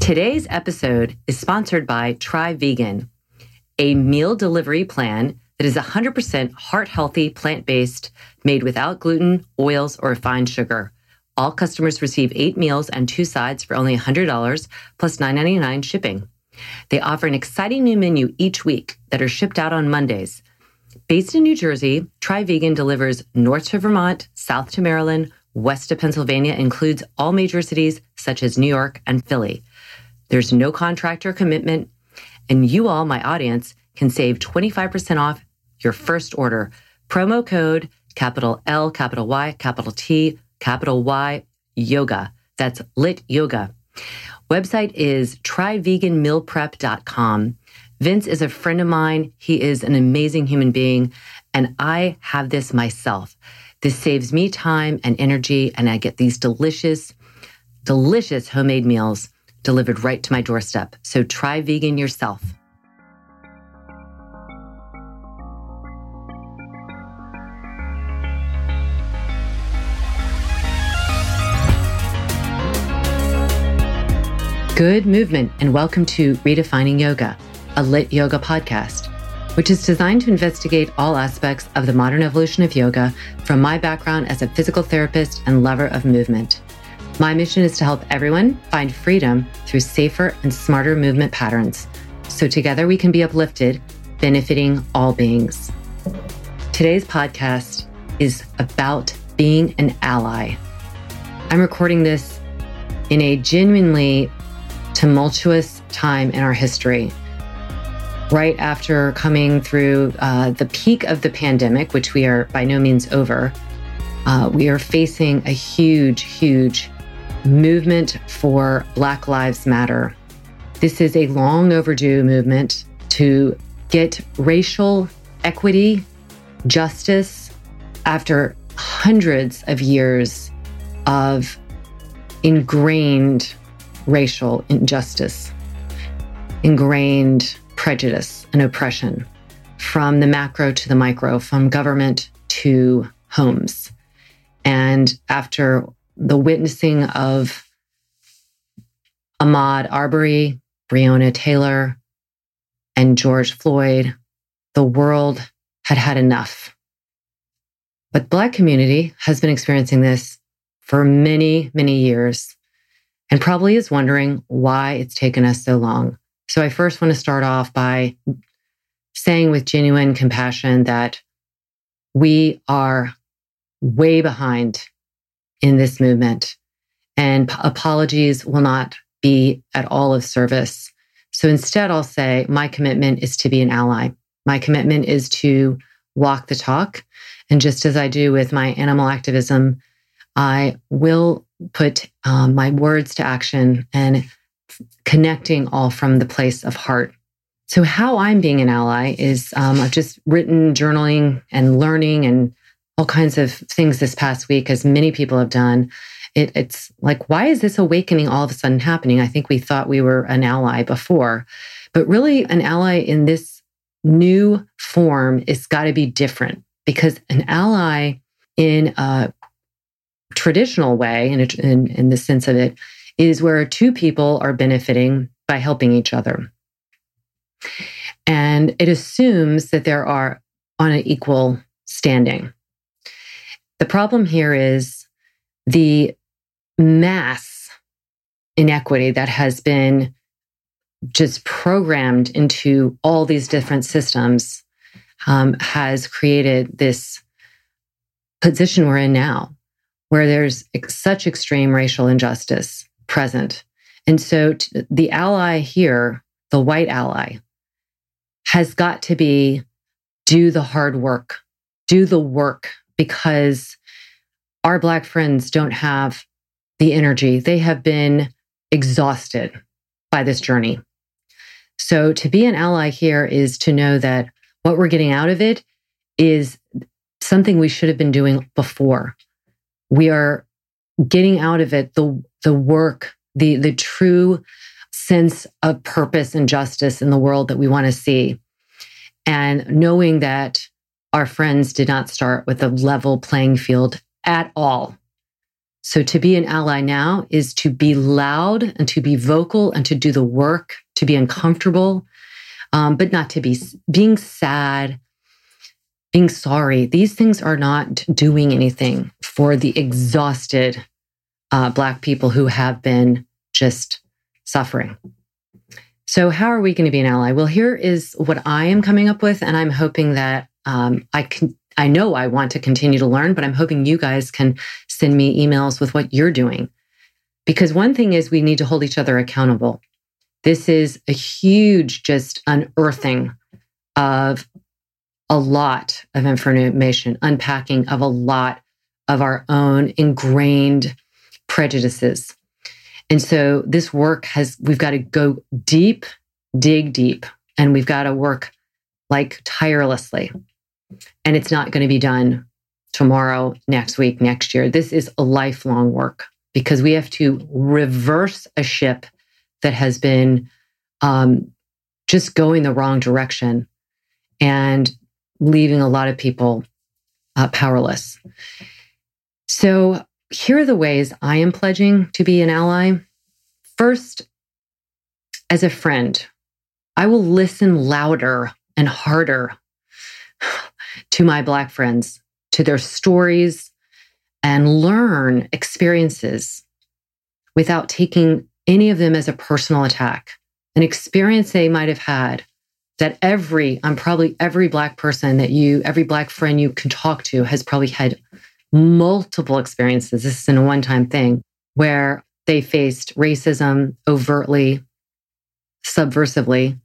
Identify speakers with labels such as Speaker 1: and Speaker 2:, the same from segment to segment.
Speaker 1: Today's episode is sponsored by Try Vegan, a meal delivery plan that is 100% heart healthy, plant based, made without gluten, oils, or refined sugar. All customers receive eight meals and two sides for only $100 plus $9.99 shipping. They offer an exciting new menu each week that are shipped out on Mondays. Based in New Jersey, Try Vegan delivers north to Vermont, south to Maryland, west of Pennsylvania, includes all major cities such as New York and Philly. There's no contractor commitment, and you all, my audience, can save 25% off your first order. Promo code capital L, capital Y, capital T, capital Y, yoga. That's LYT Yoga. Website is tryveganmealprep.com. Vince is a friend of mine. He is an amazing human being, and I have this myself. This saves me time and energy, and I get these delicious, delicious homemade meals delivered right to my doorstep. So try vegan yourself. Good movement, and welcome to Redefining Yoga, a LYT Yoga podcast, which is designed to investigate all aspects of the modern evolution of yoga from my background as a physical therapist and lover of movement. My mission is to help everyone find freedom through safer and smarter movement patterns so together we can be uplifted, benefiting all beings. Today's podcast is about being an ally. I'm recording this in a genuinely tumultuous time in our history. Right after coming through uh, the peak of the pandemic, which we are by no means over, uh, we are facing a huge, huge movement for Black Lives Matter. This is a long overdue movement to get racial equity, justice after hundreds of years of ingrained racial injustice, ingrained prejudice and oppression from the macro to the micro, from government to homes. And after the witnessing of Ahmaud Arbery, Breonna Taylor, and George Floyd, the world had had enough. But the Black community has been experiencing this for many, many years and probably is wondering why it's taken us so long. So I first want to start off by saying with genuine compassion that we are way behind in this movement and apologies will not be at all of service. So instead, I'll say my commitment is to be an ally. My commitment is to walk the talk. And just as I do with my animal activism, I will put um, my words to action and connecting all from the place of heart. So, how I'm being an ally is um, I've just written, journaling, and learning, and all kinds of things this past week, as many people have done. It, it's like, why is this awakening all of a sudden happening? I think we thought we were an ally before, but really, an ally in this new form is got to be different because an ally in a traditional way, in, in, in the sense of it, is where two people are benefiting by helping each other. And it assumes that there are on an equal standing. The problem here is the mass inequity that has been just programmed into all these different systems um, has created this position we're in now, where there's such extreme racial injustice present. And so t- the ally here, the white ally, has got to be do the hard work, do the work because our Black friends don't have the energy. They have been exhausted by this journey. So to be an ally here is to know that what we're getting out of it is something we should have been doing before. We are getting out of it the the work, the the true sense of purpose and justice in the world that we want to see. And knowing that our friends did not start with a level playing field at all. So to be an ally now is to be loud and to be vocal and to do the work, to be uncomfortable, um, but not to be being sad, being sorry. These things are not doing anything for the exhausted uh, Black people who have been just suffering. So, how are we going to be an ally? Well, here is what I am coming up with, and I'm hoping that um, I can I know I want to continue to learn, but I'm hoping you guys can send me emails with what you're doing. Because one thing is we need to hold each other accountable. This is a huge just unearthing of a lot of information, unpacking of a lot of our own ingrained prejudices. And so this work has, we've got to go deep, dig deep, and we've got to work like tirelessly and it's not going to be done tomorrow, next week, next year. This is a lifelong work because we have to reverse a ship that has been um, just going the wrong direction and leaving a lot of people uh, powerless. So, here are the ways I am pledging to be an ally. First, as a friend, I will listen louder and harder to my Black friends, to their stories, and learn experiences without taking any of them as a personal attack. An experience they might have had that every, I'm probably every Black person that you, every Black friend you can talk to has probably had multiple experiences. This isn't a one time thing where they faced racism overtly, subversively.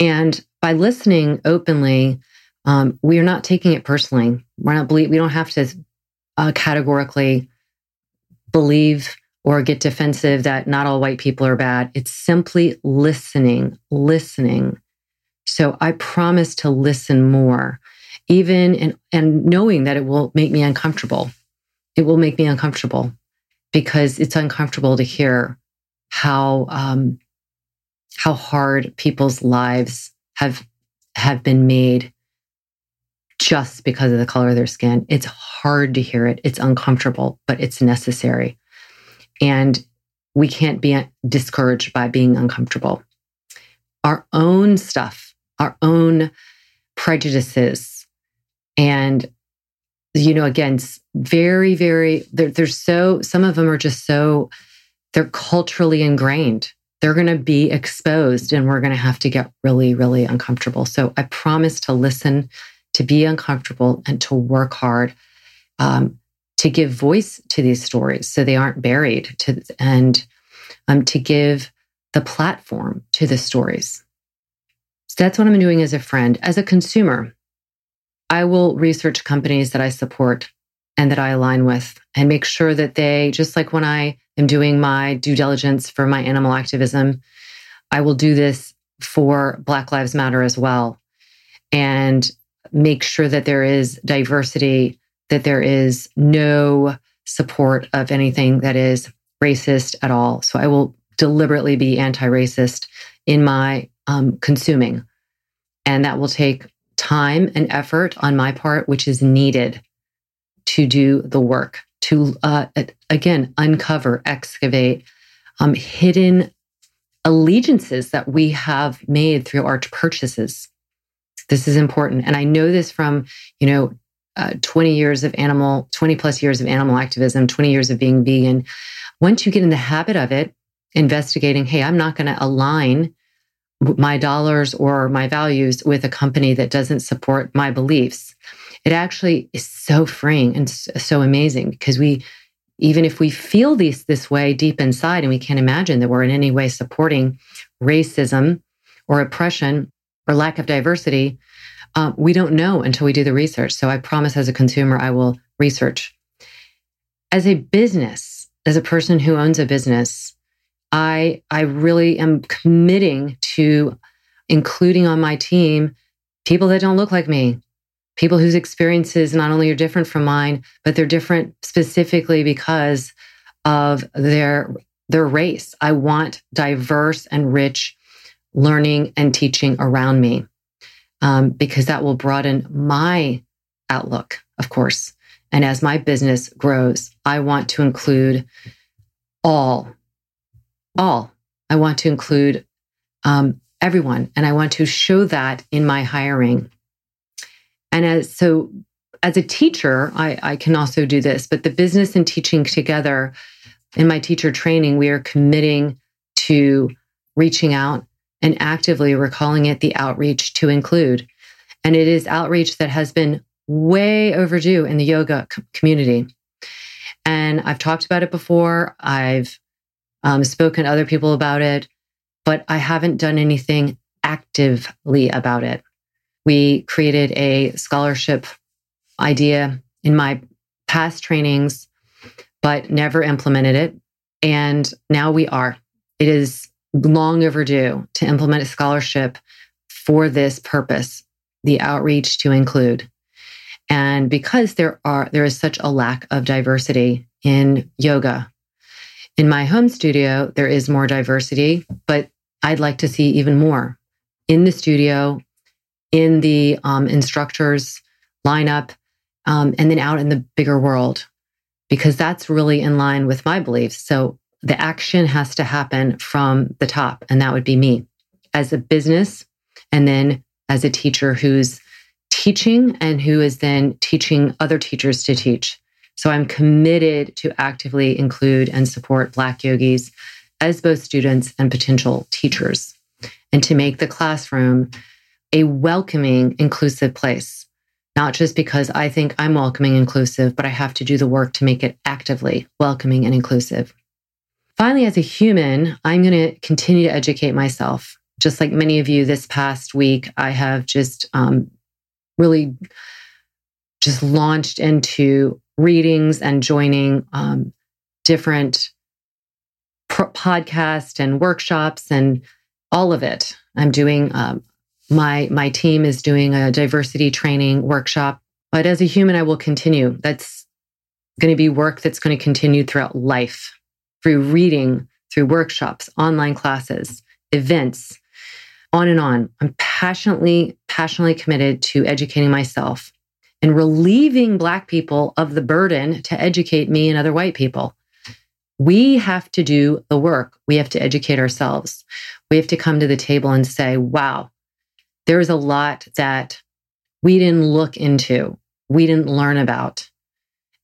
Speaker 1: And by listening openly, um, we are not taking it personally. We're not believe we don't have to uh, categorically believe or get defensive that not all white people are bad. It's simply listening, listening. So I promise to listen more, even and and knowing that it will make me uncomfortable. It will make me uncomfortable because it's uncomfortable to hear how um, how hard people's lives have have been made just because of the color of their skin. It's hard to hear it. It's uncomfortable, but it's necessary. And we can't be discouraged by being uncomfortable. Our own stuff, our own prejudices, and, you know, again, very, very, they're, so, some of them are just so, they're culturally ingrained. They're going to be exposed and we're going to have to get really, really uncomfortable. So I promise to listen to be uncomfortable and to work hard um, to give voice to these stories so they aren't buried to, and um, to give the platform to the stories. So that's what I'm doing as a friend. As a consumer, I will research companies that I support and that I align with and make sure that they, just like when I am doing my due diligence for my animal activism, I will do this for Black Lives Matter as well. And make sure that there is diversity, that there is no support of anything that is racist at all. So I will deliberately be anti racist in my um, consuming. And that will take time and effort on my part, which is needed to do the work, to, uh, again, uncover, excavate um, hidden allegiances that we have made through our purchases. This is important. And I know this from, you know, uh, 20 years of animal, 20 plus years of animal activism, 20 years of being vegan. Once you get in the habit of it, investigating, hey, I'm not going to align my dollars or my values with a company that doesn't support my beliefs. It actually is so freeing and so amazing because we, even if we feel these this way deep inside and we can't imagine that we're in any way supporting racism or oppression or lack of diversity, uh, we don't know until we do the research. So I promise as a consumer, I will research. As a business, as a person who owns a business, I, I really am committing to including on my team people that don't look like me, people whose experiences not only are different from mine, but they're different specifically because of their their race. I want diverse and rich learning and teaching around me um, because that will broaden my outlook, of course. And as my business grows, I want to include all all. I want to include um, everyone, and I want to show that in my hiring. And as so, as a teacher, I, I can also do this. But the business and teaching together in my teacher training, we are committing to reaching out and actively we're calling it the outreach to include. And it is outreach that has been way overdue in the yoga community. And I've talked about it before. I've um, spoken to other people about it, but I haven't done anything actively about it. We created a scholarship idea in my past trainings, but never implemented it. And now we are. It is long overdue to implement a scholarship for this purpose, the outreach to include. And because there are there is such a lack of diversity in yoga in my home studio, there is more diversity, but I'd like to see even more in the studio, in the um, instructors lineup, um, and then out in the bigger world, because that's really in line with my beliefs. So the action has to happen from the top, and that would be me as a business, and then as a teacher who's teaching and who is then teaching other teachers to teach. So I'm committed to actively include and support Black yogis as both students and potential teachers, and to make the classroom a welcoming, inclusive place. Not just because I think I'm welcoming, inclusive, but I have to do the work to make it actively welcoming and inclusive. Finally, as a human, I'm going to continue to educate myself. Just like many of you this past week, I have just um, really just launched into readings and joining um, different podcasts and workshops and all of it. I'm doing um, my my team is doing a diversity training workshop. But as a human, I will continue. That's going to be work that's going to continue throughout life through reading, through workshops, online classes, events, on and on. I'm passionately, passionately committed to educating myself and relieving Black people of the burden to educate me and other white people. We have to do the work. We have to educate ourselves. We have to come to the table and say, wow, there's a lot that we didn't look into, we didn't learn about.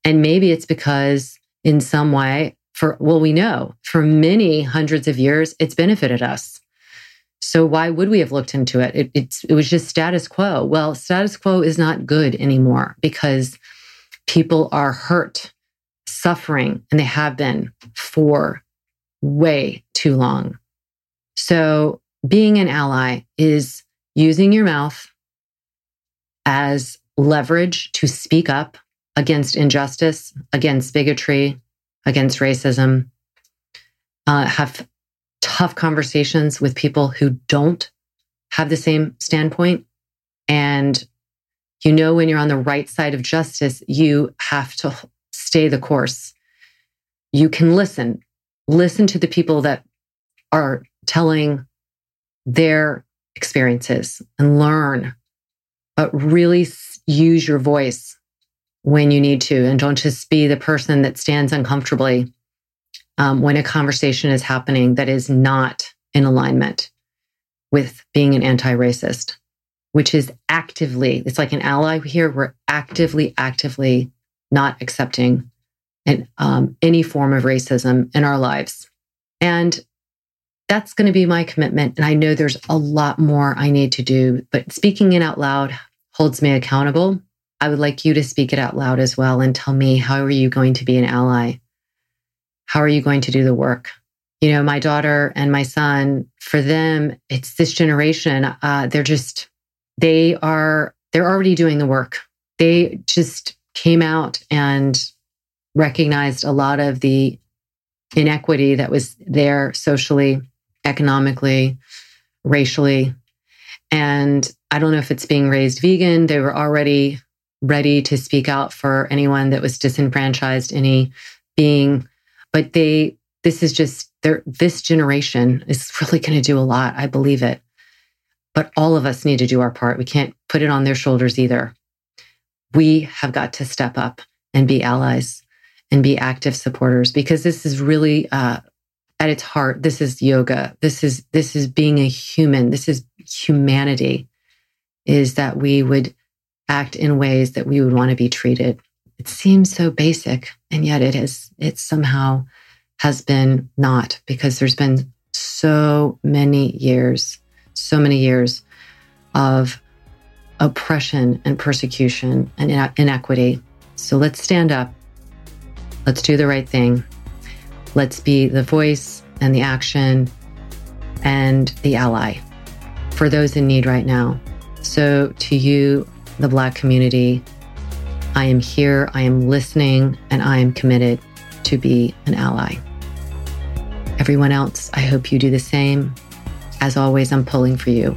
Speaker 1: And maybe it's because in some way, for, well, we know for many hundreds of years, it's benefited us. So why would we have looked into it? it? It's it was just status quo. Well, status quo is not good anymore because people are hurt, suffering, and they have been for way too long. So being an ally is using your mouth as leverage to speak up against injustice, against bigotry, against racism, uh, have tough conversations with people who don't have the same standpoint. And you know, when you're on the right side of justice, you have to stay the course. You can listen, listen to the people that are telling their experiences and learn, but really use your voice when you need to, and don't just be the person that stands uncomfortably um, when a conversation is happening that is not in alignment with being an anti racist, which is actively, it's like an ally here. We're actively, actively not accepting um, any form of racism in our lives. And that's going to be my commitment. And I know there's a lot more I need to do, but speaking it out loud holds me accountable. I would like you to speak it out loud as well and tell me how are you going to be an ally? How are you going to do the work? You know, my daughter and my son, for them, it's this generation. Uh, they're just, they are, they're already doing the work. They just came out and recognized a lot of the inequity that was there socially, economically, racially. And I don't know if it's being raised vegan. They were already ready to speak out for anyone that was disenfranchised, any being, but they, this is just, their, this generation is really going to do a lot. I believe it. But all of us need to do our part. We can't put it on their shoulders either. We have got to step up and be allies and be active supporters because this is really uh, at its heart this is yoga this is this is being a human this is humanity is that we would act in ways that we would want to be treated it seems so basic and yet it is it somehow has been not because there's been so many years so many years of oppression and persecution and inequity so let's stand up Let's do the right thing. Let's be the voice and the action and the ally for those in need right now. So, to you, the Black community, I am here, I am listening, and I am committed to be an ally. Everyone else, I hope you do the same. As always, I'm pulling for you.